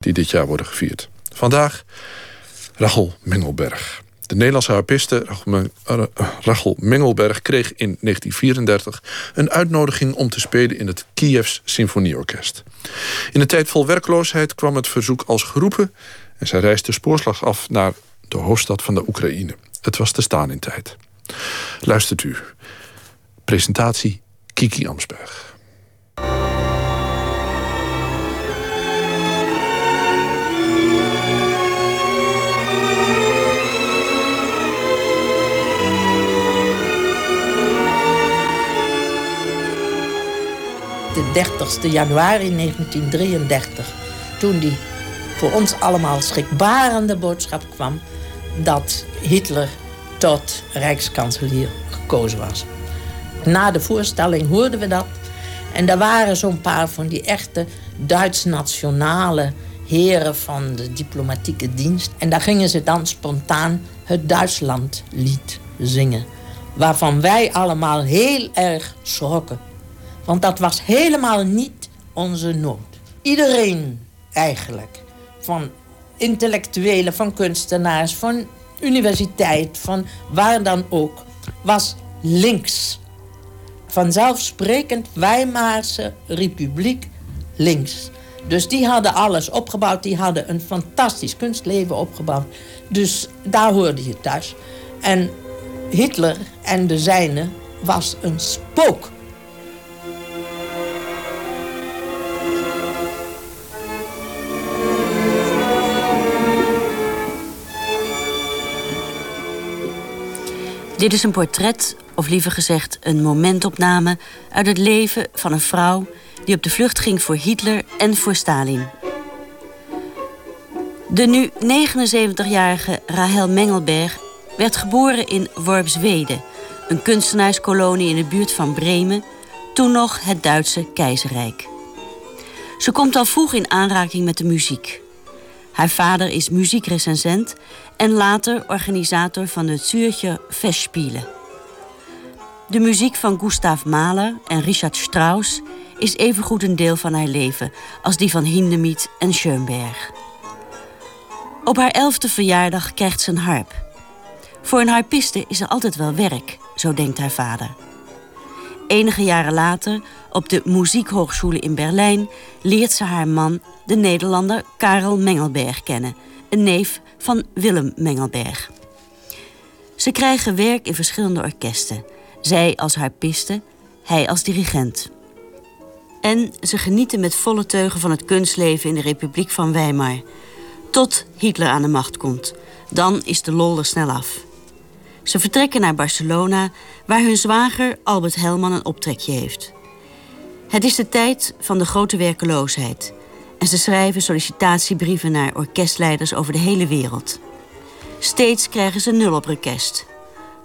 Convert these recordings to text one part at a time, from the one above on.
die dit jaar worden gevierd. Vandaag Rachel Mengelberg. De Nederlandse harpiste Rachel Mengelberg kreeg in 1934 een uitnodiging om te spelen in het Kievs Symfonieorkest. In een tijd vol werkloosheid kwam het verzoek als geroepen en zij reisde spoorslag af naar de hoofdstad van de Oekraïne. Het was de Stalin-tijd. Luistert u. Presentatie Kiki Amsberg. De 30 januari 1933. Toen die voor ons allemaal schrikbarende boodschap kwam dat Hitler tot rijkskanselier gekozen was. Na de voorstelling hoorden we dat. En daar waren zo'n paar van die echte Duits-nationale heren van de diplomatieke dienst. En daar gingen ze dan spontaan het Duitslandlied zingen. Waarvan wij allemaal heel erg schrokken. Want dat was helemaal niet onze nood. Iedereen eigenlijk, van intellectuelen, van kunstenaars, van universiteit, van waar dan ook, was links. Vanzelfsprekend Weimarse Republiek links. Dus die hadden alles opgebouwd. Die hadden een fantastisch kunstleven opgebouwd. Dus daar hoorde je thuis. En Hitler en de zijne was een spook Dit is een portret, of liever gezegd een momentopname... uit het leven van een vrouw die op de vlucht ging voor Hitler en voor Stalin. De nu 79-jarige Rahel Mengelberg werd geboren in Worpswede... een kunstenaarskolonie in de buurt van Bremen... toen nog het Duitse keizerrijk. Ze komt al vroeg in aanraking met de muziek... Haar vader is muziekrecensent en later organisator van de Zürcher Festspielen. De muziek van Gustav Mahler en Richard Strauss is evengoed een deel van haar leven als die van Hindemith en Schoenberg. Op haar elfde verjaardag krijgt ze een harp. Voor een harpiste is er altijd wel werk, zo denkt haar vader. Enige jaren later, op de Muziekhochschule in Berlijn, leert ze haar man, de Nederlander Karel Mengelberg, kennen, een neef van Willem Mengelberg. Ze krijgen werk in verschillende orkesten, zij als harpiste, hij als dirigent. En ze genieten met volle teugen van het kunstleven in de Republiek van Weimar. Tot Hitler aan de macht komt. Dan is de lol er snel af. Ze vertrekken naar Barcelona, waar hun zwager Albert Helman een optrekje heeft. Het is de tijd van de grote werkeloosheid. En ze schrijven sollicitatiebrieven naar orkestleiders over de hele wereld. Steeds krijgen ze nul op request.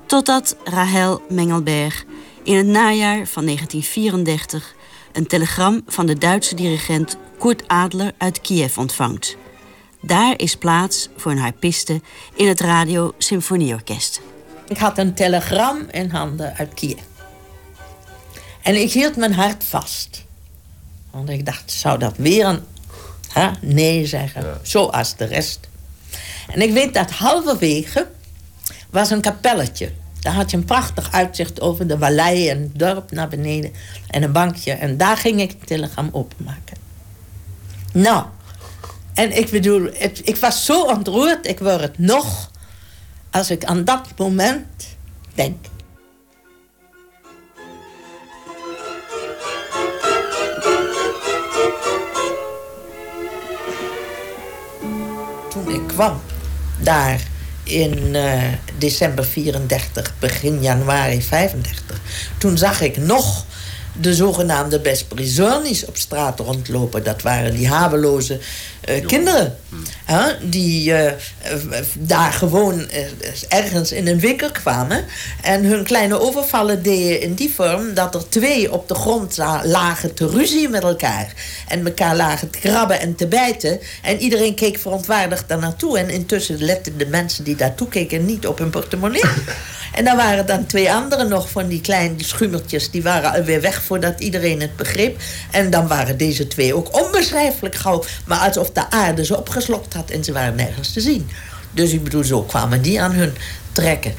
Totdat Rahel Mengelberg in het najaar van 1934 een telegram van de Duitse dirigent Kurt Adler uit Kiev ontvangt. Daar is plaats voor een harpiste in het Radio Symfonieorkest. Ik had een telegram in handen uit Kiev. En ik hield mijn hart vast. Want ik dacht, zou dat weer een hè, nee zeggen? Zoals de rest. En ik weet dat halverwege was een kapelletje. Daar had je een prachtig uitzicht over de vallei en het dorp naar beneden. En een bankje. En daar ging ik het telegram openmaken. Nou, en ik bedoel, ik was zo ontroerd. Ik word het nog als ik aan dat moment denk. Toen ik kwam daar in uh, december 34, begin januari 35, toen zag ik nog de zogenaamde Besprisonis op straat rondlopen. Dat waren die haveloze uh, kinderen. die uh, daar gewoon ergens in een winkel kwamen. En hun kleine overvallen deden in die vorm dat er twee op de grond lagen te ruzie met elkaar. En elkaar lagen te krabben en te bijten. En iedereen keek verontwaardigd daar naartoe. En intussen letten de mensen die daartoe keken niet op hun portemonnee. En dan waren dan twee anderen nog van die kleine schuimertjes. Die waren alweer weg voordat iedereen het begreep. En dan waren deze twee ook onbeschrijfelijk gauw. Maar alsof de aarde ze opgeslokt had en ze waren nergens te zien. Dus ik bedoel, zo kwamen die aan hun trekken.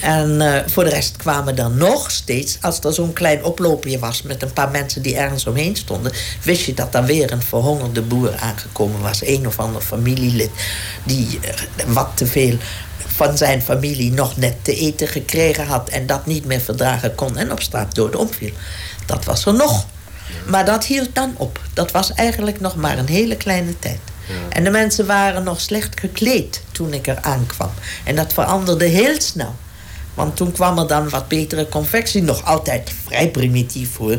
En uh, voor de rest kwamen dan nog steeds, als er zo'n klein oploopje was met een paar mensen die ergens omheen stonden, wist je dat er weer een verhongerde boer aangekomen was. Een of ander familielid die uh, wat te veel van zijn familie nog net te eten gekregen had en dat niet meer verdragen kon en op straat dood omviel. Dat was er nog. Maar dat hield dan op. Dat was eigenlijk nog maar een hele kleine tijd. En de mensen waren nog slecht gekleed toen ik er aankwam. En dat veranderde heel snel. Want toen kwam er dan wat betere confectie. Nog altijd vrij primitief hoor.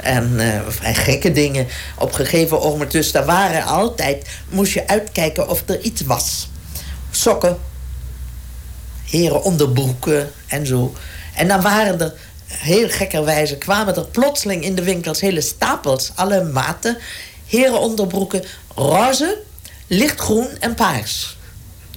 En uh, vrij gekke dingen op gegeven ogenblik. Dus daar waren altijd, moest je uitkijken of er iets was. Sokken, heren onderbroeken en zo. En dan waren er, heel gekkerwijze, kwamen er plotseling in de winkels hele stapels, alle maten. Heren onderbroeken, roze, lichtgroen en paars.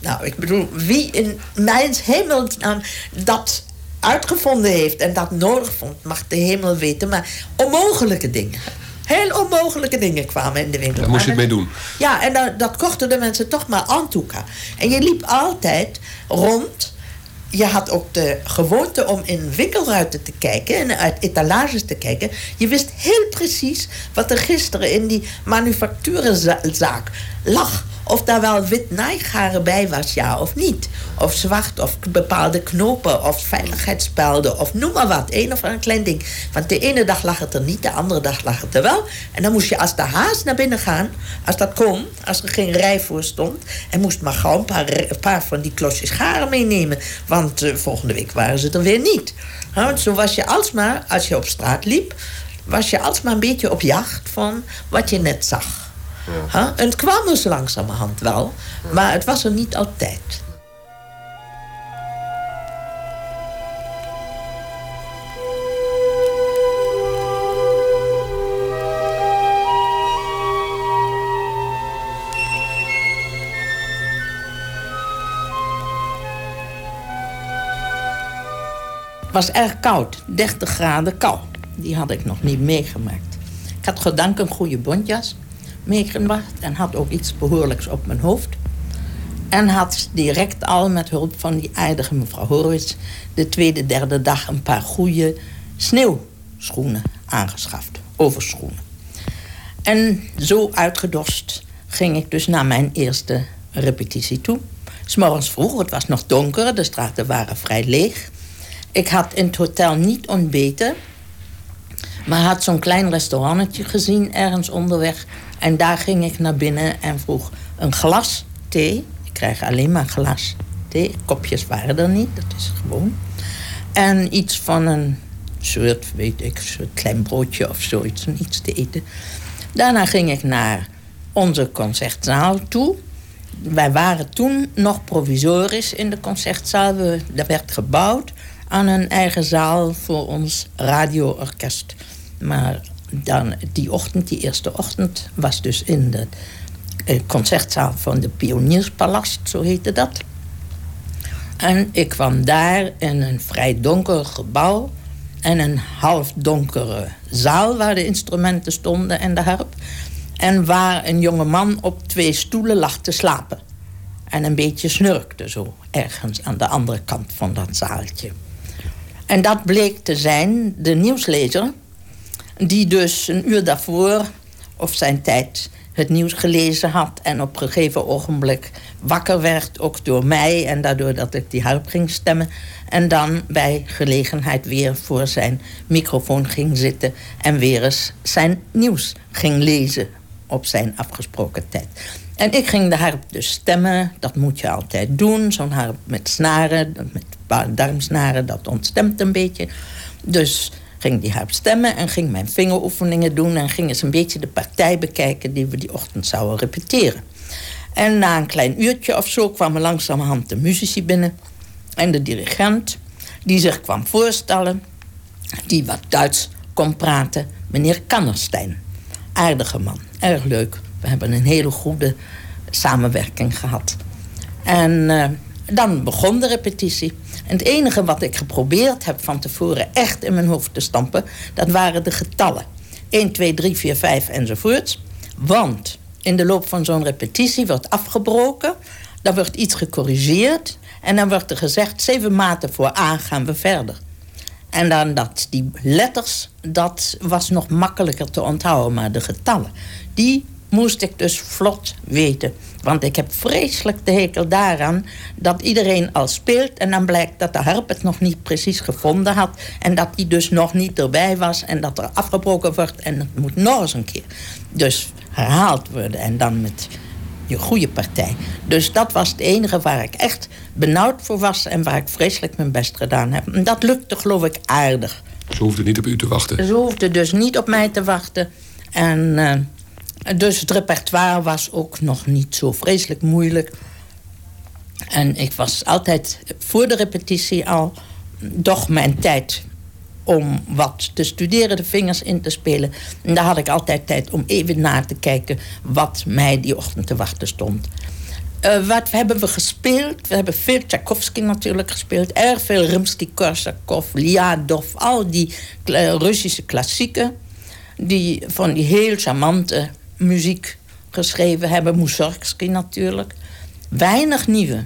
Nou, ik bedoel, wie in mijn hemelsnaam dat uitgevonden heeft en dat nodig vond, mag de hemel weten. Maar onmogelijke dingen. Heel onmogelijke dingen kwamen in de winkel. Daar moest je het mee doen. Ja, en dat, dat kochten de mensen toch maar aan toeka. En je liep altijd rond. Je had ook de gewoonte om in winkelruiten te kijken en uit etalages te kijken. Je wist heel precies wat er gisteren in die manufacturenzaak lag. Of daar wel wit naaigaren bij was, ja of niet. Of zwart, of bepaalde knopen, of veiligheidsspelden, of noem maar wat. Een of ander klein ding. Want de ene dag lag het er niet, de andere dag lag het er wel. En dan moest je als de haas naar binnen gaan, als dat kon, als er geen rij voor stond. En moest maar gewoon een paar, een paar van die klosjes garen meenemen. Want uh, volgende week waren ze er weer niet. want zo was je alsmaar, als je op straat liep, was je alsmaar een beetje op jacht van wat je net zag. En het kwam dus langzamerhand wel, maar het was er niet altijd. Het was erg koud, 30 graden kou. Die had ik nog niet meegemaakt. Ik had gedank een goede bontjas meegebracht en had ook iets behoorlijks op mijn hoofd. En had direct al met hulp van die aardige mevrouw Horwitz de tweede, derde dag een paar goede sneeuwschoenen aangeschaft. Overschoenen. En zo uitgedost ging ik dus naar mijn eerste repetitie toe. S'morgens vroeg, het was nog donker, de straten waren vrij leeg. Ik had in het hotel niet ontbeten, maar had zo'n klein restaurantje gezien ergens onderweg en daar ging ik naar binnen en vroeg een glas thee. Ik krijg alleen maar glas thee. Kopjes waren er niet, dat is gewoon. En iets van een soort, weet ik, soort klein broodje of zoiets, iets te eten. Daarna ging ik naar onze concertzaal toe. Wij waren toen nog provisorisch in de concertzaal. We, er werd gebouwd aan een eigen zaal voor ons radioorkest. Maar dan die ochtend, die eerste ochtend, was dus in de eh, concertzaal van de Pionierspalast, zo heette dat. En ik kwam daar in een vrij donker gebouw en een half donkere zaal waar de instrumenten stonden en de harp. En waar een jonge man op twee stoelen lag te slapen. En een beetje snurkte zo ergens aan de andere kant van dat zaaltje. En dat bleek te zijn de nieuwslezer die dus een uur daarvoor of zijn tijd het nieuws gelezen had en op een gegeven ogenblik wakker werd, ook door mij en daardoor dat ik die harp ging stemmen. En dan bij gelegenheid weer voor zijn microfoon ging zitten en weer eens zijn nieuws ging lezen op zijn afgesproken tijd. En ik ging de harp dus stemmen, dat moet je altijd doen. Zo'n harp met snaren, met darmsnaren, dat ontstemt een beetje. Dus ging die harp stemmen en ging mijn vingeroefeningen doen... en ging eens een beetje de partij bekijken die we die ochtend zouden repeteren. En na een klein uurtje of zo kwamen langzamerhand de muzici binnen... en de dirigent, die zich kwam voorstellen... die wat Duits kon praten, meneer Kannerstein. Aardige man, erg leuk. We hebben een hele goede samenwerking gehad. En uh, dan begon de repetitie. Het enige wat ik geprobeerd heb van tevoren echt in mijn hoofd te stampen, dat waren de getallen. 1, 2, 3, 4, 5 enzovoorts. Want in de loop van zo'n repetitie wordt afgebroken, dan wordt iets gecorrigeerd en dan wordt er gezegd: zeven maten voor A gaan we verder. En dan dat, die letters, dat was nog makkelijker te onthouden. Maar de getallen, die moest ik dus vlot weten. Want ik heb vreselijk de hekel daaraan dat iedereen al speelt... en dan blijkt dat de harp het nog niet precies gevonden had... en dat die dus nog niet erbij was en dat er afgebroken wordt... en het moet nog eens een keer. Dus herhaald worden en dan met je goede partij. Dus dat was het enige waar ik echt benauwd voor was... en waar ik vreselijk mijn best gedaan heb. En dat lukte geloof ik aardig. Ze hoefde niet op u te wachten? Ze hoefde dus niet op mij te wachten. En uh, dus het repertoire was ook nog niet zo vreselijk moeilijk. En ik was altijd voor de repetitie al... toch mijn tijd om wat te studeren, de vingers in te spelen. En daar had ik altijd tijd om even na te kijken wat mij die ochtend te wachten stond. Uh, wat hebben we gespeeld? We hebben veel Tchaikovsky natuurlijk gespeeld. Erg veel Rimsky-Korsakov, Liadov. Al die Russische klassieken. Die van die heel charmante muziek geschreven hebben. Mussorgsky natuurlijk. Weinig nieuwe.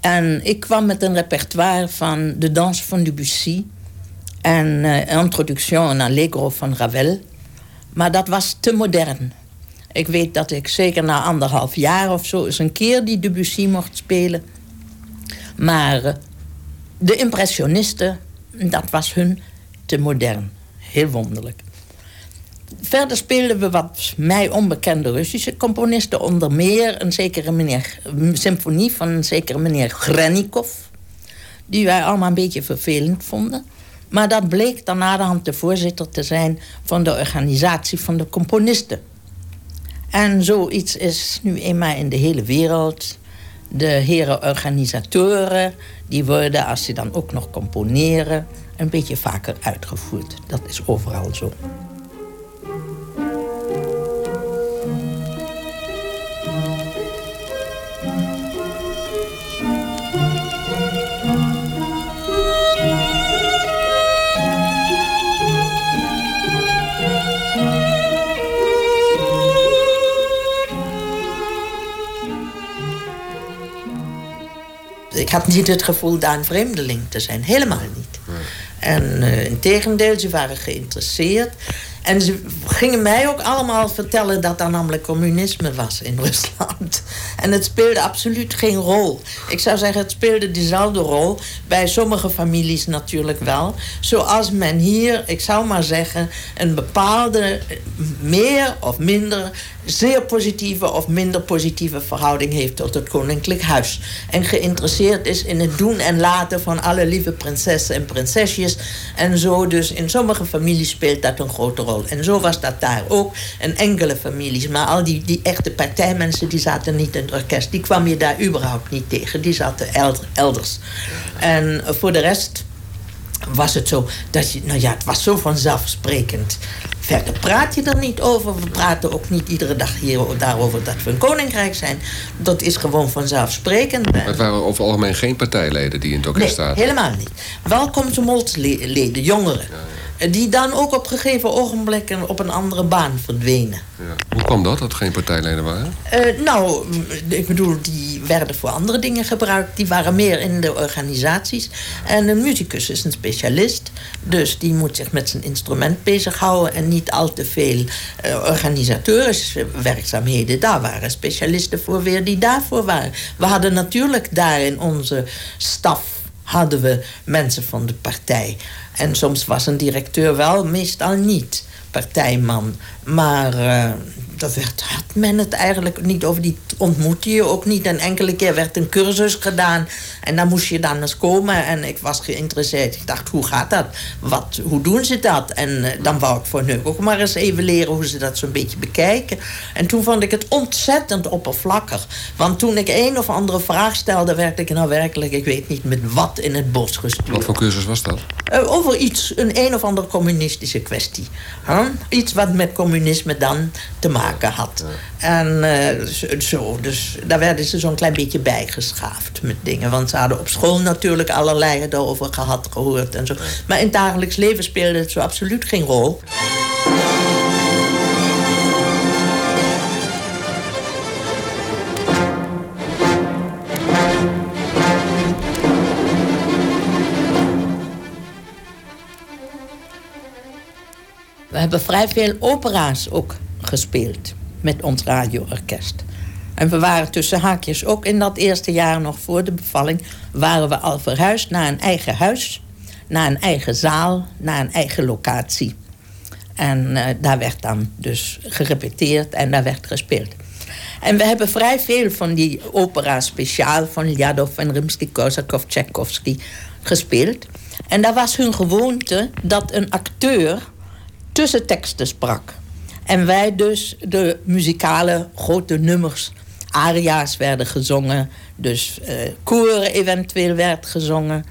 En ik kwam met een repertoire van de dans van Debussy en uh, Introduction en Allegro van Ravel. Maar dat was te modern. Ik weet dat ik zeker na anderhalf jaar of zo eens een keer die Debussy mocht spelen. Maar uh, de impressionisten, dat was hun te modern. Heel wonderlijk. Verder speelden we wat mij onbekende Russische componisten. Onder meer een zekere meneer, symfonie van een zekere meneer Grenikov. Die wij allemaal een beetje vervelend vonden. Maar dat bleek dan naderhand de voorzitter te zijn van de organisatie van de componisten. En zoiets is nu eenmaal in de hele wereld. De heren organisatoren, die worden, als ze dan ook nog componeren, een beetje vaker uitgevoerd. Dat is overal zo. Ik had niet het gevoel daar een vreemdeling te zijn. Helemaal niet. En uh, in tegendeel, ze waren geïnteresseerd. En ze gingen mij ook allemaal vertellen dat er namelijk communisme was in Rusland. En het speelde absoluut geen rol. Ik zou zeggen, het speelde dezelfde rol. Bij sommige families natuurlijk wel. Zoals men hier, ik zou maar zeggen, een bepaalde meer of minder zeer positieve of minder positieve verhouding heeft tot het koninklijk huis. En geïnteresseerd is in het doen en laten van alle lieve prinsessen en prinsesjes. En zo dus in sommige families speelt dat een grote rol. En zo was dat daar ook. En enkele families. Maar al die, die echte partijmensen die zaten niet in het orkest. Die kwam je daar überhaupt niet tegen. Die zaten elders. En voor de rest was het zo dat je, nou ja, het was zo vanzelfsprekend. Verder praat je er niet over. We praten ook niet iedere dag hier daarover dat we een koninkrijk zijn. Dat is gewoon vanzelfsprekend. Maar het waren over het algemeen geen partijleden die in het orkest nee, helemaal niet. Wel leden, jongeren. Die dan ook op gegeven ogenblikken op een andere baan verdwenen. Ja. Hoe kwam dat, dat geen partijleden waren? Uh, nou, ik bedoel, die werden voor andere dingen gebruikt. Die waren meer in de organisaties. En een muzikus is een specialist. Dus die moet zich met zijn instrument bezighouden... en niet al te veel uh, organisatorische werkzaamheden. Daar waren specialisten voor weer die daarvoor waren. We hadden natuurlijk daar in onze staf hadden we mensen van de partij. En soms was een directeur wel, meestal niet partijman. Maar uh, daar werd, had men het eigenlijk niet over. Die ontmoette je ook niet. En enkele keer werd een cursus gedaan. En dan moest je dan eens komen. En ik was geïnteresseerd. Ik dacht, hoe gaat dat? Wat, hoe doen ze dat? En uh, dan wou ik voor nu ook maar eens even leren hoe ze dat zo'n beetje bekijken. En toen vond ik het ontzettend oppervlakkig. Want toen ik een of andere vraag stelde, werd ik nou werkelijk, ik weet niet met wat in het bos gestuurd. Wat voor cursus was dat? Uh, over iets, een een of andere communistische kwestie. Huh? Iets wat met communisme dan te maken had. En uh, zo, dus daar werden ze zo'n klein beetje bijgeschaafd met dingen. Want ze hadden op school natuurlijk allerlei erover gehad, gehoord en zo. Maar in het dagelijks leven speelde het zo absoluut geen rol. We hebben vrij veel opera's ook gespeeld met ons radioorkest. En we waren tussen haakjes ook in dat eerste jaar nog voor de bevalling... waren we al verhuisd naar een eigen huis, naar een eigen zaal, naar een eigen locatie. En uh, daar werd dan dus gerepeteerd en daar werd gespeeld. En we hebben vrij veel van die opera speciaal van Lyadov en Rimsky-Korsakov, Tchaikovsky gespeeld. En daar was hun gewoonte dat een acteur tussenteksten sprak. En wij dus de muzikale grote nummers, aria's werden gezongen, dus uh, koren eventueel werd gezongen.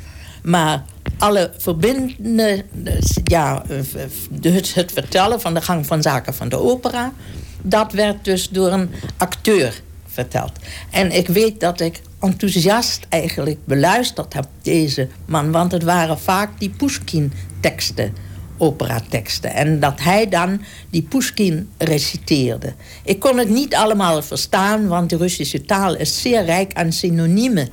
Maar alle verbindende, ja, het, het vertellen van de gang van zaken van de opera, dat werd dus door een acteur verteld. En ik weet dat ik enthousiast eigenlijk beluisterd heb deze man, want het waren vaak die Pushkin-teksten operateksten. En dat hij dan die Pushkin reciteerde. Ik kon het niet allemaal verstaan, want de Russische taal is zeer rijk aan synoniemen.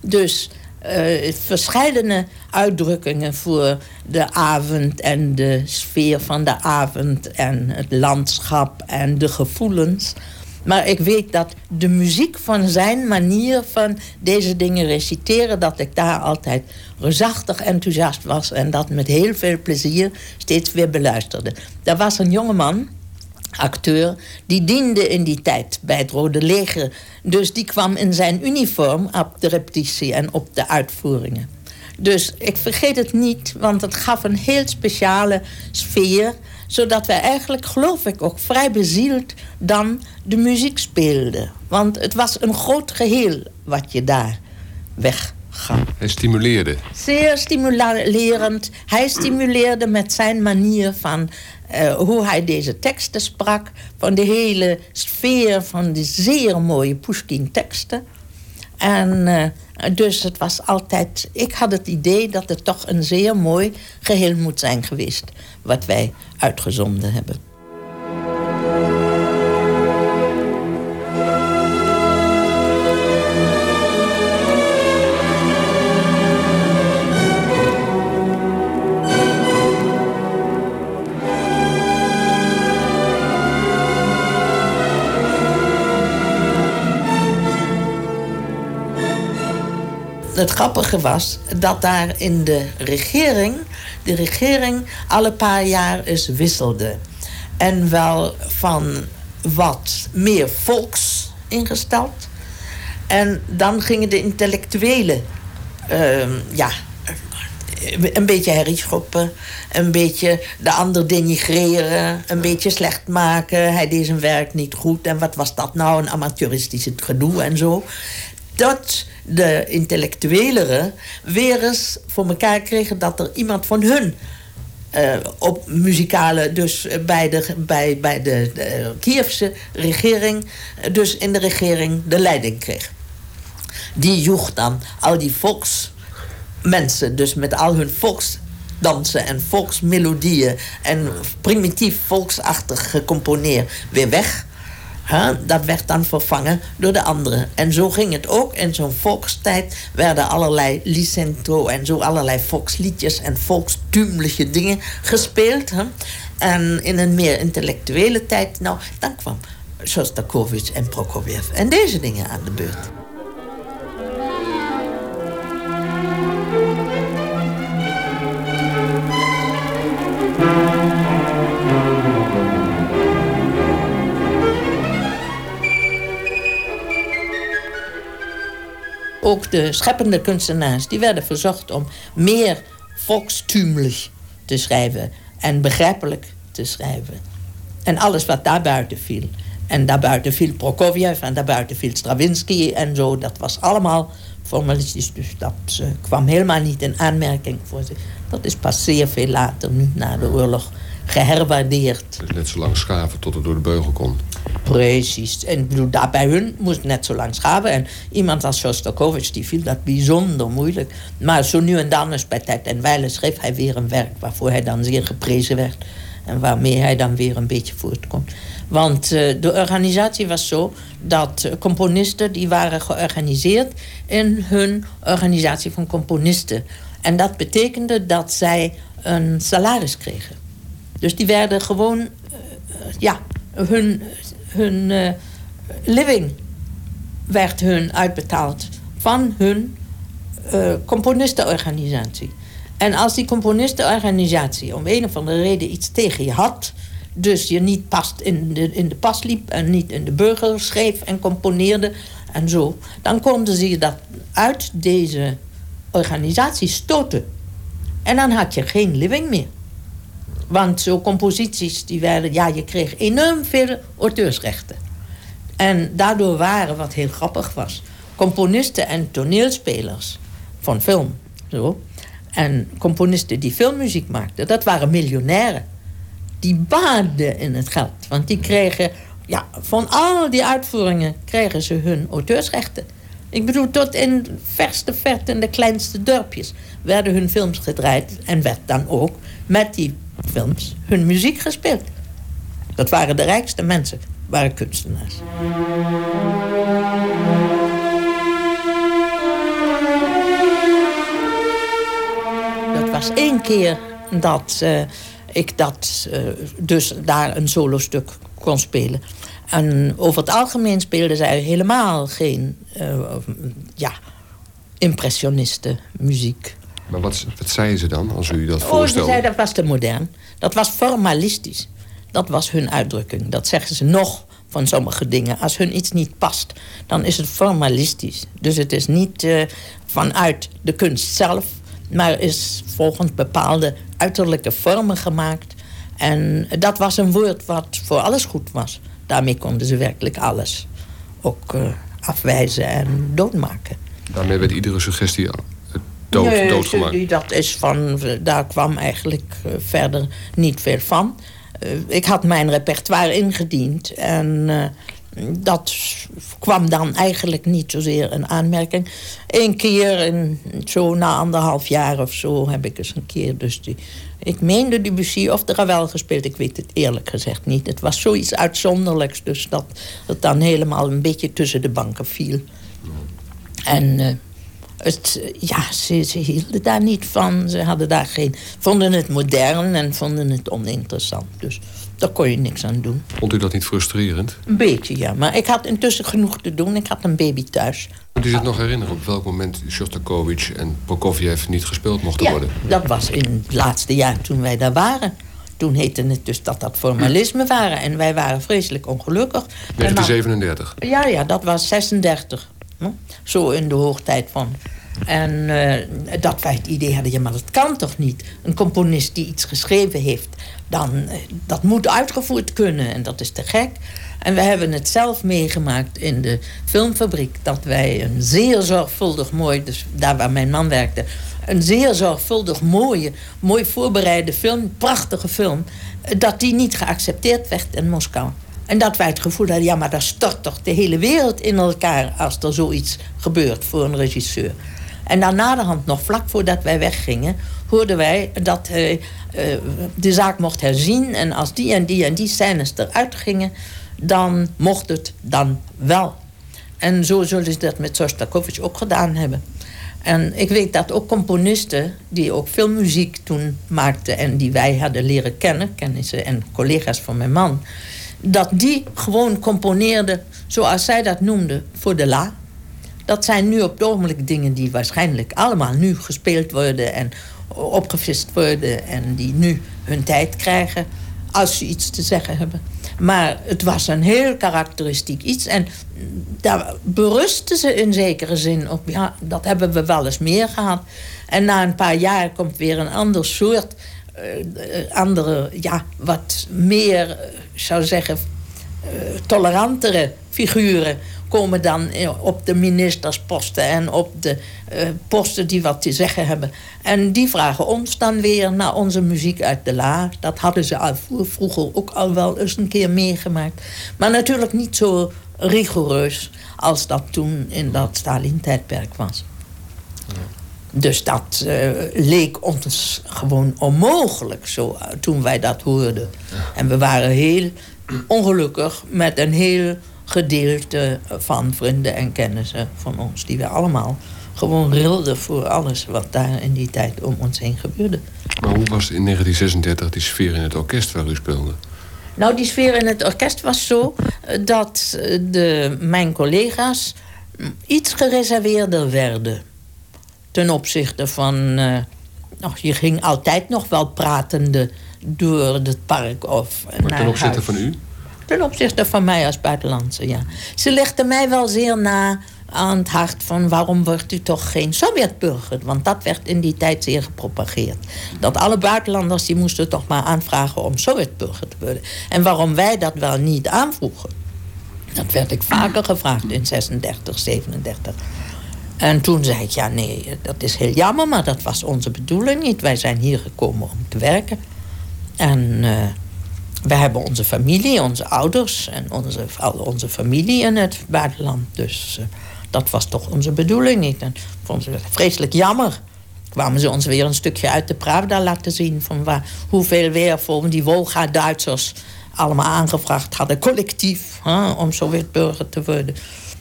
Dus uh, verschillende uitdrukkingen voor de avond en de sfeer van de avond en het landschap en de gevoelens. Maar ik weet dat de muziek van zijn manier van deze dingen reciteren... dat ik daar altijd reusachtig enthousiast was... en dat met heel veel plezier steeds weer beluisterde. Er was een jongeman, acteur, die diende in die tijd bij het Rode Leger. Dus die kwam in zijn uniform op de repetitie en op de uitvoeringen. Dus ik vergeet het niet, want het gaf een heel speciale sfeer zodat wij eigenlijk, geloof ik, ook vrij bezield dan de muziek speelden. Want het was een groot geheel wat je daar weggaf. Hij stimuleerde. Zeer stimulerend. Hij stimuleerde met zijn manier van uh, hoe hij deze teksten sprak. Van de hele sfeer van die zeer mooie Pushkin-teksten. En uh, dus het was altijd... Ik had het idee dat het toch een zeer mooi geheel moet zijn geweest... wat wij uitgezonden hebben. Het grappige was dat daar in de regering, de regering alle paar jaar eens wisselde. En wel van wat meer volks ingesteld. En dan gingen de intellectuelen, uh, ja, een beetje herrieschoppen, een beetje de ander denigreren, een beetje slecht maken. Hij deed zijn werk niet goed en wat was dat nou, een amateuristische gedoe en zo. Dat de intellectueleren weer eens voor elkaar kregen dat er iemand van hun uh, op muzikale, dus bij de, bij, bij de, de Kievse regering, dus in de regering de leiding kreeg. Die joeg dan al die volksmensen, dus met al hun volksdansen en volksmelodieën en primitief volksachtig gecomponeerd, weer weg dat werd dan vervangen door de andere. En zo ging het ook. In zo'n volkstijd werden allerlei licentro en zo allerlei volksliedjes en volkstuumliche dingen gespeeld. En in een meer intellectuele tijd, nou, dan kwam Shostakovich en Prokofiev en deze dingen aan de beurt. Ook de scheppende kunstenaars, die werden verzocht om meer volkstuumlich te schrijven en begrijpelijk te schrijven. En alles wat daarbuiten viel. En daarbuiten viel Prokofjev en daarbuiten viel Stravinsky en zo. Dat was allemaal formalistisch. Dus dat uh, kwam helemaal niet in aanmerking voor zich. Dat is pas zeer veel later, nu na de oorlog, geherwaardeerd. Dus net zo lang schaven tot het door de beugel kon. Precies. En ik bedoel, daar bij hun moest net zo lang schaven. En iemand als Shostakovich, die viel dat bijzonder moeilijk. Maar zo nu en dan, eens bij tijd en wijle, schreef hij weer een werk... waarvoor hij dan zeer geprezen werd. En waarmee hij dan weer een beetje voortkomt. Want uh, de organisatie was zo dat uh, componisten... die waren georganiseerd in hun organisatie van componisten. En dat betekende dat zij een salaris kregen. Dus die werden gewoon... Uh, ja, hun hun uh, living werd hun uitbetaald van hun uh, componistenorganisatie. En als die componistenorganisatie om een of andere reden iets tegen je had, dus je niet past in de, in de pas liep en niet in de burger schreef en componeerde en zo, dan konden ze je dat uit deze organisatie stoten. En dan had je geen living meer. Want zo composities, die werden, ja, je kreeg enorm veel auteursrechten. En daardoor waren, wat heel grappig was, componisten en toneelspelers van film. Zo, en componisten die filmmuziek maakten, dat waren miljonairen. Die baden in het geld. Want die kregen, ja, van al die uitvoeringen kregen ze hun auteursrechten. Ik bedoel, tot in verste verte in de kleinste dorpjes werden hun films gedraaid. En werd dan ook met die films hun muziek gespeeld. Dat waren de rijkste mensen, waren kunstenaars. Dat was één keer dat uh, ik dat, uh, dus daar een solostuk kon spelen. En over het algemeen speelden zij helemaal geen uh, ja, impressionisten muziek. Maar wat, wat zeiden ze dan, als u dat oh, voorstelde? ze zeiden dat was te modern. Dat was formalistisch. Dat was hun uitdrukking. Dat zeggen ze nog van sommige dingen. Als hun iets niet past, dan is het formalistisch. Dus het is niet uh, vanuit de kunst zelf... maar is volgens bepaalde uiterlijke vormen gemaakt. En dat was een woord wat voor alles goed was. Daarmee konden ze werkelijk alles ook uh, afwijzen en doodmaken. Daarmee werd iedere suggestie dood, nee, doodgemaakt? Dat is van, daar kwam eigenlijk uh, verder niet veel van. Uh, ik had mijn repertoire ingediend en uh, dat kwam dan eigenlijk niet zozeer een aanmerking. Eén keer, in, zo na anderhalf jaar of zo, heb ik eens een keer dus die... Ik meende Debussy of de Ravel gespeeld, ik weet het eerlijk gezegd niet. Het was zoiets uitzonderlijks, dus dat het dan helemaal een beetje tussen de banken viel. En het, ja, ze, ze, hielden daar niet van. Ze hadden daar geen, vonden het modern en vonden het oninteressant. Dus daar kon je niks aan doen. Vond u dat niet frustrerend? Een beetje, ja. Maar ik had intussen genoeg te doen. Ik had een baby thuis. Kunt u zich nog herinneren op welk moment Shostakovich en Prokofjev niet gespeeld mochten ja, worden? dat was in het laatste jaar toen wij daar waren. Toen heette het dus dat dat formalisme waren. En wij waren vreselijk ongelukkig. 1937? Ja, ja, dat was 36. Zo in de hoogtijd van. En uh, dat wij het idee hadden, ja, maar dat kan toch niet? Een componist die iets geschreven heeft, dan, uh, dat moet uitgevoerd kunnen. En dat is te gek. En we hebben het zelf meegemaakt in de filmfabriek... dat wij een zeer zorgvuldig mooi, dus daar waar mijn man werkte... een zeer zorgvuldig mooie, mooi voorbereide film, prachtige film... dat die niet geaccepteerd werd in Moskou. En dat wij het gevoel hadden, ja, maar daar stort toch de hele wereld in elkaar... als er zoiets gebeurt voor een regisseur. En dan naderhand, nog vlak voordat wij weggingen... hoorden wij dat uh, uh, de zaak mocht herzien... en als die en die en die scènes eruit gingen... dan mocht het dan wel. En zo zullen ze dat met Sostakovich ook gedaan hebben. En ik weet dat ook componisten die ook veel muziek toen maakten... en die wij hadden leren kennen, kennissen en collega's van mijn man... dat die gewoon componeerden zoals zij dat noemden voor de la. Dat zijn nu op het dingen die waarschijnlijk allemaal nu gespeeld worden... en opgevist worden en die nu hun tijd krijgen... als ze iets te zeggen hebben. Maar het was een heel karakteristiek iets. En daar berusten ze in zekere zin op. Ja, dat hebben we wel eens meer gehad. En na een paar jaar komt weer een ander soort... Uh, andere, ja, wat meer, uh, zou zeggen... Uh, tolerantere figuren komen dan op de ministersposten en op de uh, posten die wat te zeggen hebben. En die vragen ons dan weer naar onze muziek uit de la. Dat hadden ze al vroeger ook al wel eens een keer meegemaakt. Maar natuurlijk niet zo rigoureus als dat toen in dat Stalin-tijdperk was. Dus dat uh, leek ons gewoon onmogelijk zo, toen wij dat hoorden. En we waren heel ongelukkig met een heel gedeelte van vrienden en kennissen van ons. Die we allemaal gewoon rilden voor alles wat daar in die tijd om ons heen gebeurde. Maar hoe was in 1936 die sfeer in het orkest waar u speelde? Nou, die sfeer in het orkest was zo eh, dat eh, de, mijn collega's iets gereserveerder werden. Ten opzichte van. Uh, nou, je ging altijd nog wel pratende door het park of. Maar ten opzichte van u? Ten opzichte van mij als buitenlandse, ja. Ze legde mij wel zeer na aan het hart van waarom wordt u toch geen Sovjetburger? Want dat werd in die tijd zeer gepropageerd. Dat alle buitenlanders die moesten toch maar aanvragen om Sovjetburger te worden. En waarom wij dat wel niet aanvroegen. Dat werd ik vaker gevraagd in 36, 37. En toen zei ik, ja nee, dat is heel jammer, maar dat was onze bedoeling niet. Wij zijn hier gekomen om te werken. En uh, we hebben onze familie, onze ouders en onze, onze familie in het buitenland. Dus uh, dat was toch onze bedoeling niet. En vonden ze vreselijk jammer. Kwamen ze ons weer een stukje uit de Pravda laten zien... van waar, hoeveel weer voor die Wolga-Duitsers allemaal aangevraagd hadden... collectief, hè, om Sovjetburger te worden.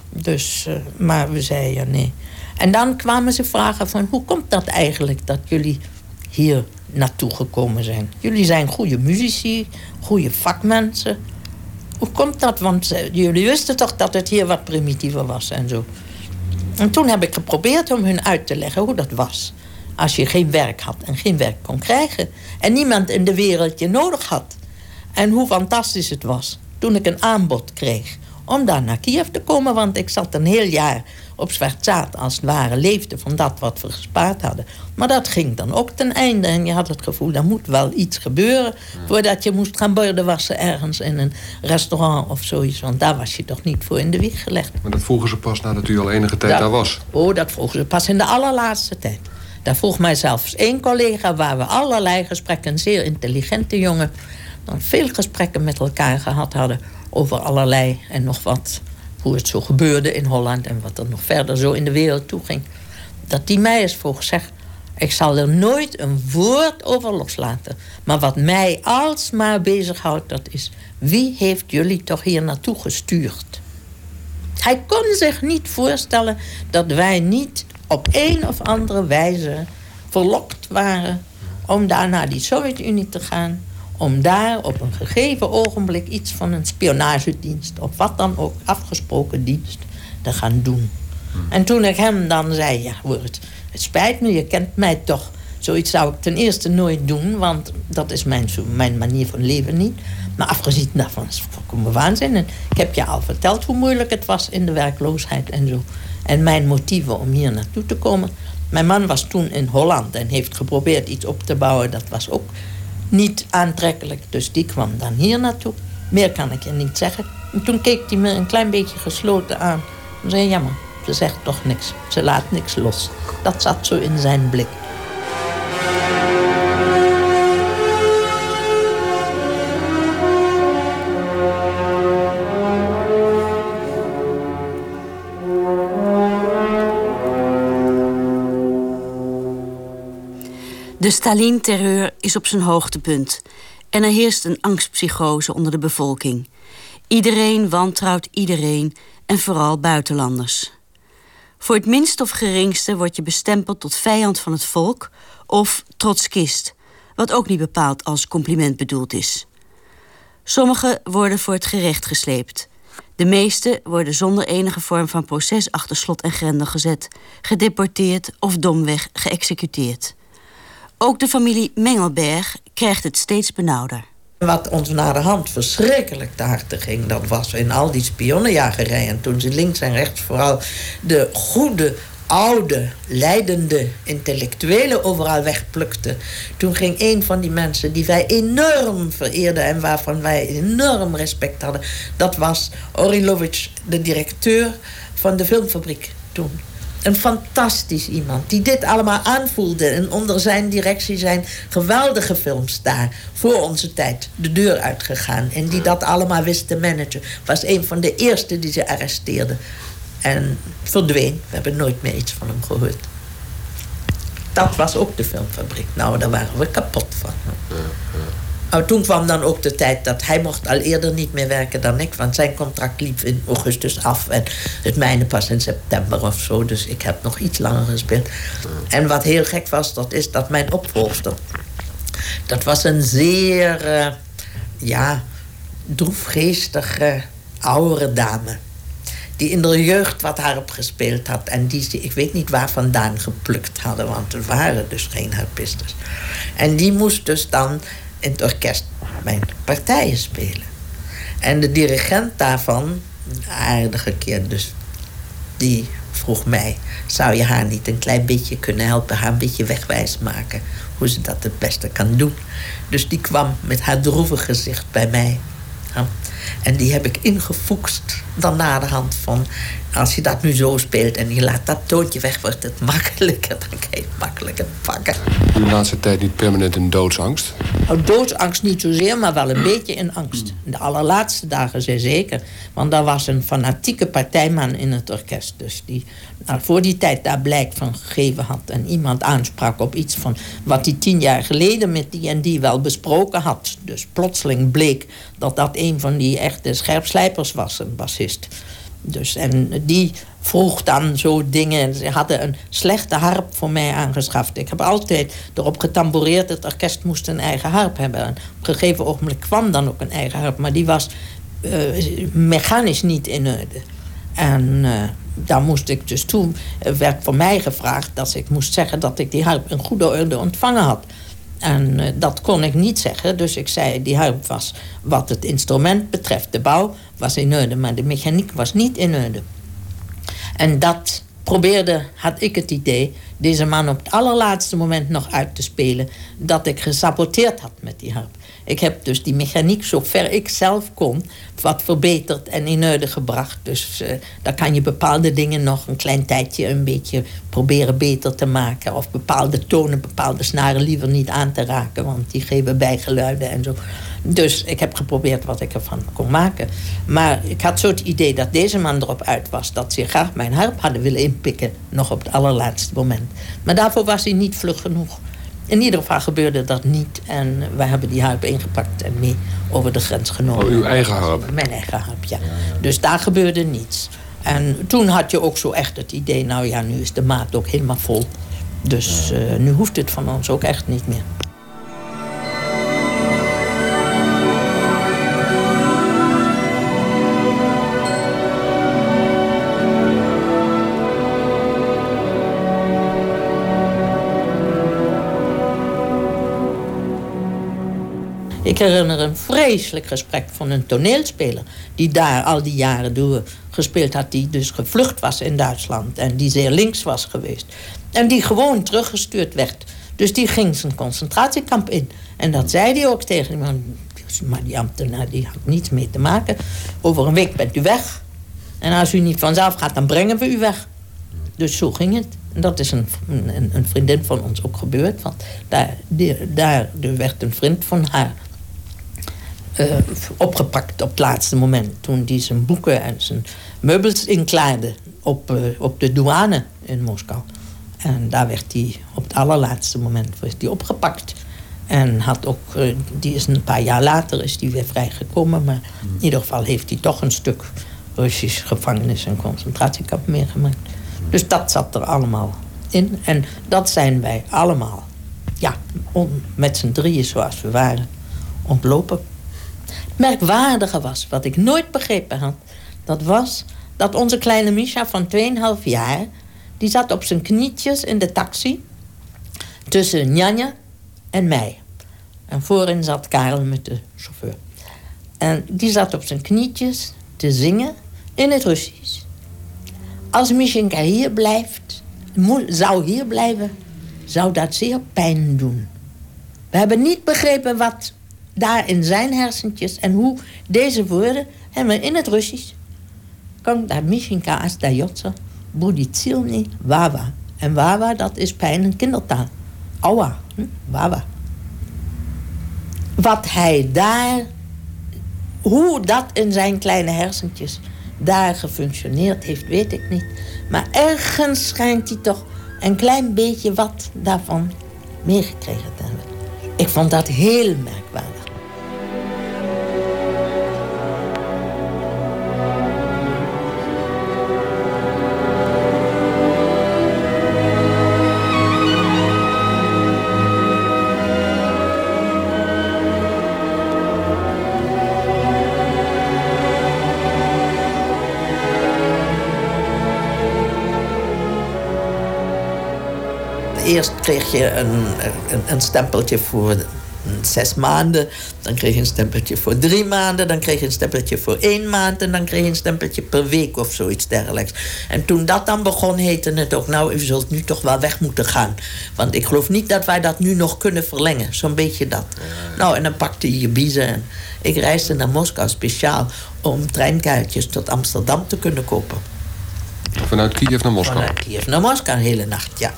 Dus, uh, maar we zeiden nee. En dan kwamen ze vragen van... hoe komt dat eigenlijk dat jullie hier naartoe gekomen zijn? Jullie zijn goede muzici, goede vakmensen... Hoe komt dat? Want uh, jullie wisten toch dat het hier wat primitiever was en zo. En toen heb ik geprobeerd om hun uit te leggen hoe dat was. Als je geen werk had en geen werk kon krijgen. En niemand in de wereld je nodig had. En hoe fantastisch het was toen ik een aanbod kreeg om daar naar Kiev te komen. Want ik zat een heel jaar op zwart zaad als het ware leefde van dat wat we gespaard hadden. Maar dat ging dan ook ten einde. En je had het gevoel, er moet wel iets gebeuren... voordat je moest gaan borden wassen ergens in een restaurant of zoiets. Want daar was je toch niet voor in de wieg gelegd. Maar dat vroegen ze pas nadat u al enige tijd daar was? Oh, dat vroegen ze pas in de allerlaatste tijd. Daar vroeg mij zelfs één collega waar we allerlei gesprekken... een zeer intelligente jongen... dan veel gesprekken met elkaar gehad hadden over allerlei en nog wat hoe het zo gebeurde in Holland en wat er nog verder zo in de wereld toe ging. Dat die mij vroeg, zeg, ik zal er nooit een woord over loslaten. Maar wat mij alsmaar bezighoudt, dat is... wie heeft jullie toch hier naartoe gestuurd? Hij kon zich niet voorstellen dat wij niet op een of andere wijze verlokt waren... om daar naar die Sovjet-Unie te gaan om daar op een gegeven ogenblik iets van een spionagedienst of wat dan ook, afgesproken dienst, te gaan doen. Hmm. En toen ik hem dan zei: Ja, het, het spijt me, je kent mij toch. Zoiets zou ik ten eerste nooit doen, want dat is mijn, mijn manier van leven niet. Maar afgezien daarvan is het volkomen waanzin. En ik heb je al verteld hoe moeilijk het was in de werkloosheid en zo. En mijn motieven om hier naartoe te komen. Mijn man was toen in Holland en heeft geprobeerd iets op te bouwen. Dat was ook niet aantrekkelijk. Dus die kwam dan hier naartoe. Meer kan ik je niet zeggen. En toen keek hij me een klein beetje gesloten aan. En zei, jammer, ze zegt toch niks. Ze laat niks los. Dat zat zo in zijn blik. De Stalin-terreur is op zijn hoogtepunt en er heerst een angstpsychose onder de bevolking. Iedereen wantrouwt iedereen en vooral buitenlanders. Voor het minst of geringste word je bestempeld tot vijand van het volk of trotskist, wat ook niet bepaald als compliment bedoeld is. Sommigen worden voor het gerecht gesleept. De meeste worden zonder enige vorm van proces achter slot en grendel gezet, gedeporteerd of domweg geëxecuteerd. Ook de familie Mengelberg krijgt het steeds benauwder. Wat ons naar de hand verschrikkelijk te harte ging... dat was in al die spionnenjagerijen... toen ze links en rechts vooral de goede oude, leidende intellectuelen overal wegplukte. Toen ging een van die mensen die wij enorm vereerden en waarvan wij enorm respect hadden, dat was Orilovic, de directeur van de filmfabriek toen. Een fantastisch iemand die dit allemaal aanvoelde. En onder zijn directie zijn geweldige films daar voor onze tijd de deur uitgegaan. En die dat allemaal wist te managen. Was een van de eerste die ze arresteerden. En verdween. We hebben nooit meer iets van hem gehoord. Dat was ook de filmfabriek. Nou, daar waren we kapot van. Nou, toen kwam dan ook de tijd dat hij mocht al eerder niet meer werken dan ik. Want zijn contract liep in augustus af. En het mijne pas in september of zo. Dus ik heb nog iets langer gespeeld. En wat heel gek was, dat is dat mijn opvolger... Dat was een zeer, uh, ja, droefgeestige, oudere dame die in de jeugd wat harp gespeeld had. En die ze, ik weet niet waar vandaan geplukt hadden, want er waren dus geen harpisters. En die moest dus dan in het orkest mijn partijen spelen. En de dirigent daarvan, een aardige keer dus, die vroeg mij... zou je haar niet een klein beetje kunnen helpen, haar een beetje wegwijs maken... hoe ze dat het beste kan doen. Dus die kwam met haar droevig gezicht bij mij. En die heb ik ingefoekst dan na de hand van... als je dat nu zo speelt en je laat dat toontje weg... wordt het makkelijker, dan kan je het makkelijker pakken. De laatste tijd niet permanent in doodsangst? Nou, doodsangst niet zozeer, maar wel een beetje in angst. De allerlaatste dagen zeer zeker. Want daar was een fanatieke partijman in het orkest. Dus die nou, voor die tijd daar blijk van gegeven had... en iemand aansprak op iets van wat hij tien jaar geleden... met die en die wel besproken had. Dus plotseling bleek dat dat een van die echte scherpslijpers was, een bassist. Dus, en die vroeg dan zo dingen. Ze hadden een slechte harp voor mij aangeschaft. Ik heb altijd erop getamboureerd... het orkest moest een eigen harp hebben. En op een gegeven ogenblik kwam dan ook een eigen harp... maar die was uh, mechanisch niet in orde. En uh, daar moest ik dus toen... werd voor mij gevraagd dat ik moest zeggen... dat ik die harp in goede orde ontvangen had... En uh, dat kon ik niet zeggen. Dus ik zei, die harp was wat het instrument betreft. De bouw was in orde, maar de mechaniek was niet in orde. En dat probeerde, had ik het idee, deze man op het allerlaatste moment nog uit te spelen. Dat ik gesaboteerd had met die harp. Ik heb dus die mechaniek zo ver ik zelf kon wat verbeterd en in orde gebracht. Dus uh, daar kan je bepaalde dingen nog een klein tijdje een beetje proberen beter te maken. Of bepaalde tonen, bepaalde snaren liever niet aan te raken, want die geven bijgeluiden en zo. Dus ik heb geprobeerd wat ik ervan kon maken. Maar ik had zo het idee dat deze man erop uit was... dat ze graag mijn harp hadden willen inpikken, nog op het allerlaatste moment. Maar daarvoor was hij niet vlug genoeg. In ieder geval gebeurde dat niet. En we hebben die harp ingepakt en mee over de grens genomen. Oh, uw eigen harp? Mijn eigen harp, ja. Dus daar gebeurde niets. En toen had je ook zo echt het idee... nou ja, nu is de maat ook helemaal vol. Dus uh, nu hoeft het van ons ook echt niet meer. Ik herinner een vreselijk gesprek van een toneelspeler... die daar al die jaren door gespeeld had... die dus gevlucht was in Duitsland en die zeer links was geweest. En die gewoon teruggestuurd werd. Dus die ging zijn concentratiekamp in. En dat zei hij ook tegen die man. Maar die ambtenaar die had niets mee te maken. Over een week bent u weg. En als u niet vanzelf gaat, dan brengen we u weg. Dus zo ging het. En dat is een, een, een vriendin van ons ook gebeurd. Want daar, daar werd een vriend van haar uh, opgepakt op het laatste moment. Toen hij zijn boeken en zijn meubels inklaarde op, uh, op de douane in Moskou. En daar werd hij op het allerlaatste moment werd hij opgepakt. En had ook, uh, die is een paar jaar later is die weer vrijgekomen. Maar in ieder geval heeft hij toch een stuk Russisch gevangenis en concentratiekamp meegemaakt. Dus dat zat er allemaal in. En dat zijn wij allemaal, ja, on, met z'n drieën zoals we waren, ontlopen merkwaardige was, wat ik nooit begrepen had... dat was dat onze kleine Misha van 2,5 jaar... die zat op zijn knietjes in de taxi... tussen Njanja en mij. En voorin zat Karel met de chauffeur. En die zat op zijn knietjes te zingen in het Russisch. Als Mishinka hier blijft, zou hier blijven, zou dat zeer pijn doen. We hebben niet begrepen wat daar in zijn hersentjes en hoe deze woorden hebben in het Russisch. Kan daar Mishinka als dajotse, buditsilni wawa. En wawa, dat is pijn in kindertaal. Aua, hm? wawa. Wat hij daar, hoe dat in zijn kleine hersentjes daar gefunctioneerd heeft, weet ik niet. Maar ergens schijnt hij toch een klein beetje wat daarvan meegekregen te hebben. Ik vond dat heel merkwaardig. Eerst kreeg je een, een, een stempeltje voor zes maanden. Dan kreeg je een stempeltje voor drie maanden. Dan kreeg je een stempeltje voor één maand. En dan kreeg je een stempeltje per week of zoiets dergelijks. En toen dat dan begon, heette het ook... nou, u zult nu toch wel weg moeten gaan. Want ik geloof niet dat wij dat nu nog kunnen verlengen. Zo'n beetje dat. Nou, en dan pakte je je biezen. En ik reisde naar Moskou speciaal... om treinkaartjes tot Amsterdam te kunnen kopen. Vanuit Kiev naar Moskou? Vanuit Kiev naar Moskou, een hele nacht, ja.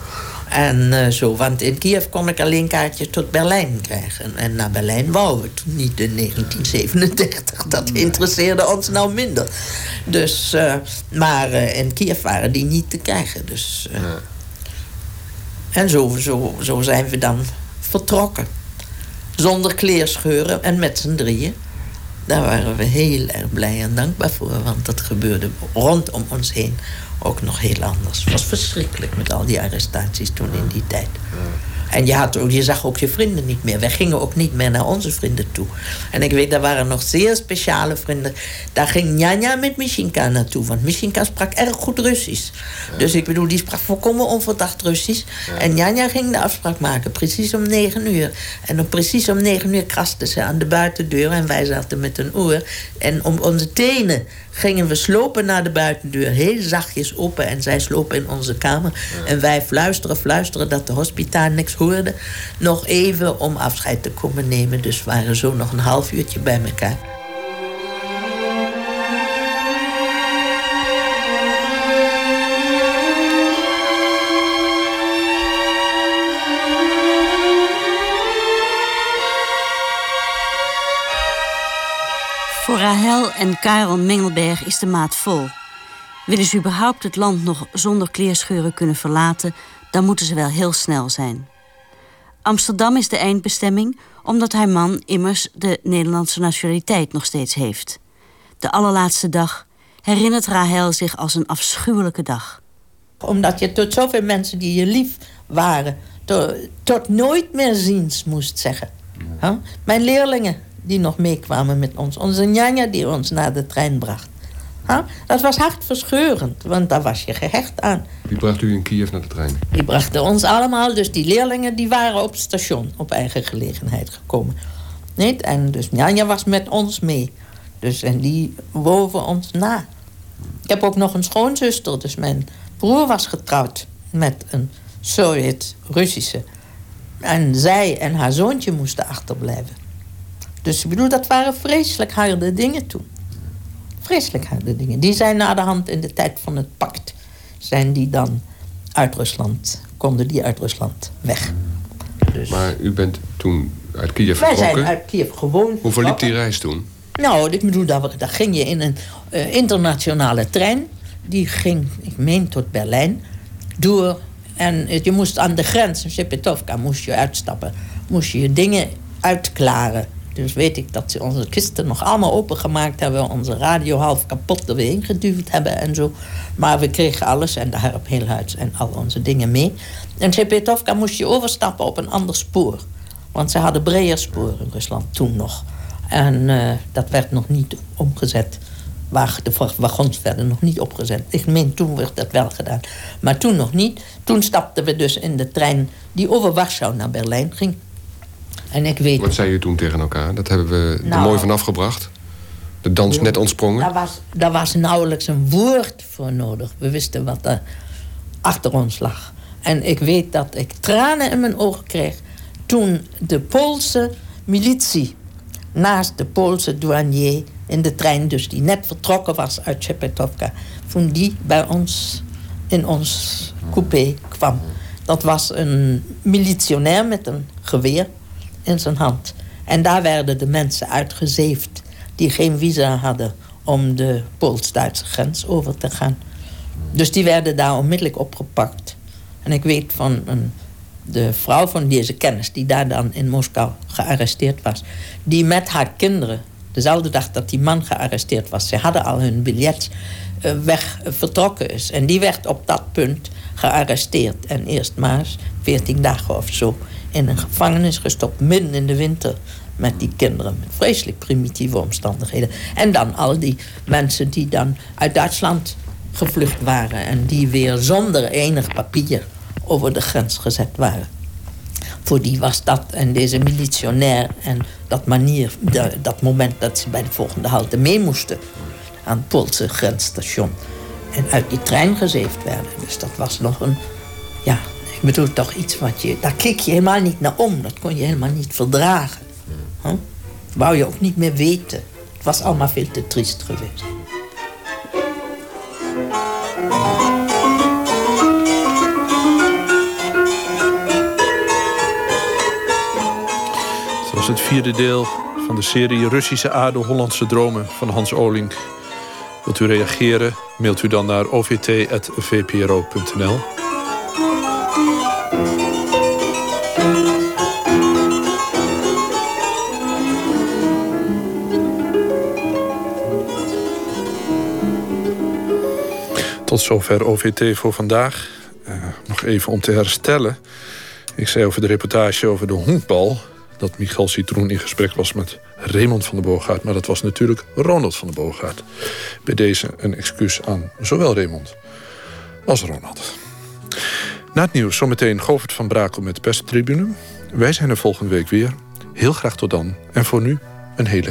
En uh, zo, want in Kiev kon ik alleen kaartjes tot Berlijn krijgen. En naar Berlijn wouden we toen niet in 1937. Dat interesseerde ons nou minder. Dus, uh, maar uh, in Kiev waren die niet te krijgen. Dus, ja. En zo, zo, zo zijn we dan vertrokken. Zonder kleerscheuren en met z'n drieën. Daar waren we heel erg blij en dankbaar voor. Want dat gebeurde rondom ons heen ook nog heel anders. Het was verschrikkelijk met al die arrestaties toen in die tijd. En je, had, je zag ook je vrienden niet meer. Wij gingen ook niet meer naar onze vrienden toe. En ik weet, daar waren nog zeer speciale vrienden. Daar ging Njanja met Mishinka naartoe. Want Mishinka sprak erg goed Russisch. Dus ik bedoel, die sprak volkomen onverdacht Russisch. En Njanja ging de afspraak maken, precies om negen uur. En dan precies om negen uur kraste ze aan de buitendeur. En wij zaten met een oor. En om onze tenen gingen we slopen naar de buitendeur. Heel zachtjes open. En zij slopen in onze kamer. En wij fluisteren, fluisteren dat de hospitaal niks hoorde. Nog even om afscheid te komen nemen. Dus waren zo nog een half uurtje bij elkaar. Voor Rahel en Karel Mengelberg is de maat vol. Willen ze überhaupt het land nog zonder kleerscheuren kunnen verlaten, dan moeten ze wel heel snel zijn. Amsterdam is de eindbestemming, omdat haar man immers de Nederlandse nationaliteit nog steeds heeft. De allerlaatste dag herinnert Rahel zich als een afschuwelijke dag. Omdat je tot zoveel mensen die je lief waren, tot, tot nooit meer ziens moest zeggen. Huh? Mijn leerlingen die nog meekwamen met ons. Onze njanja die ons naar de trein bracht. Dat was hartverscheurend, want daar was je gehecht aan. Wie bracht u in Kiev naar de trein? Die brachten ons allemaal, dus die leerlingen die waren op het station op eigen gelegenheid gekomen. Nee? En dus Njanja was met ons mee. Dus, en die woven ons na. Ik heb ook nog een schoonzuster, dus mijn broer was getrouwd met een Sovjet-Russische. En zij en haar zoontje moesten achterblijven. Dus ik bedoel, dat waren vreselijk harde dingen toen. Vreselijk harde dingen. Die zijn na de hand in de tijd van het pact... zijn die dan uit Rusland, konden die uit Rusland weg. Dus maar u bent toen uit Kiev Wij vertrokken? zijn uit Kiev gewoon Hoe verliep die reis toen? Nou, ik bedoel, daar, daar ging je in een uh, internationale trein. Die ging, ik meen, tot Berlijn. Door. En je moest aan de grens, in Shepetovka, moest je uitstappen. Moest je je dingen uitklaren. Dus weet ik dat ze onze kisten nog allemaal opengemaakt hebben. Onze radio half kapot er weer ingeduwd hebben en zo. Maar we kregen alles en daar op heel huis en al onze dingen mee. En Shepetovka moest je overstappen op een ander spoor. Want ze hadden Breyerspoor in Rusland toen nog. En uh, dat werd nog niet omgezet. De wagons werden nog niet opgezet. Ik meen, toen werd dat wel gedaan. Maar toen nog niet. Toen stapten we dus in de trein die over Warschau naar Berlijn ging. En ik weet... Wat zei je toen tegen elkaar? Dat hebben we nou, er mooi van afgebracht. De dans net ontsprongen. Daar was, daar was nauwelijks een woord voor nodig. We wisten wat er achter ons lag. En ik weet dat ik tranen in mijn ogen kreeg toen de Poolse militie naast de Poolse douanier in de trein, dus die net vertrokken was uit Chepetovka, toen die bij ons in ons coupé kwam. Dat was een militionair met een geweer in zijn hand. En daar werden de mensen uitgezeefd die geen visa hadden om de Pools-Duitse grens over te gaan. Dus die werden daar onmiddellijk opgepakt. En ik weet van een, de vrouw van deze kennis, die daar dan in Moskou gearresteerd was, die met haar kinderen, dezelfde dag dat die man gearresteerd was, ze hadden al hun biljet uh, weg uh, vertrokken is. En die werd op dat punt gearresteerd en eerst maar 14 dagen of zo in een gevangenis gestopt, midden in de winter met die kinderen. Met vreselijk primitieve omstandigheden. En dan al die mensen die dan uit Duitsland gevlucht waren... en die weer zonder enig papier over de grens gezet waren. Voor die was dat en deze militionair en dat manier... Dat moment dat ze bij de volgende halte mee moesten... aan het Poolse grensstation... en uit die trein gezeefd werden. Dus dat was nog een... Ja, ik bedoel toch iets wat je... Daar keek je helemaal niet naar om. Dat kon je helemaal niet verdragen. Huh? Wou je ook niet meer weten. Het was allemaal veel te triest geweest. Het was het vierde deel van de serie Russische aarde Hollandse dromen van Hans Olink. Wilt u reageren? Mailt u dan naar ovt.vpro.nl. Tot zover OVT voor vandaag. Uh, nog even om te herstellen. Ik zei over de reportage over de honkbal... dat Michael Citroen in gesprek was met Raymond van der Boogaard... maar dat was natuurlijk Ronald van der Boogaard. Bij deze een excuus aan zowel Raymond als Ronald. Na het nieuws zometeen Govert van Brakel met de perstribune. Wij zijn er volgende week weer. Heel graag tot dan. En voor nu een hele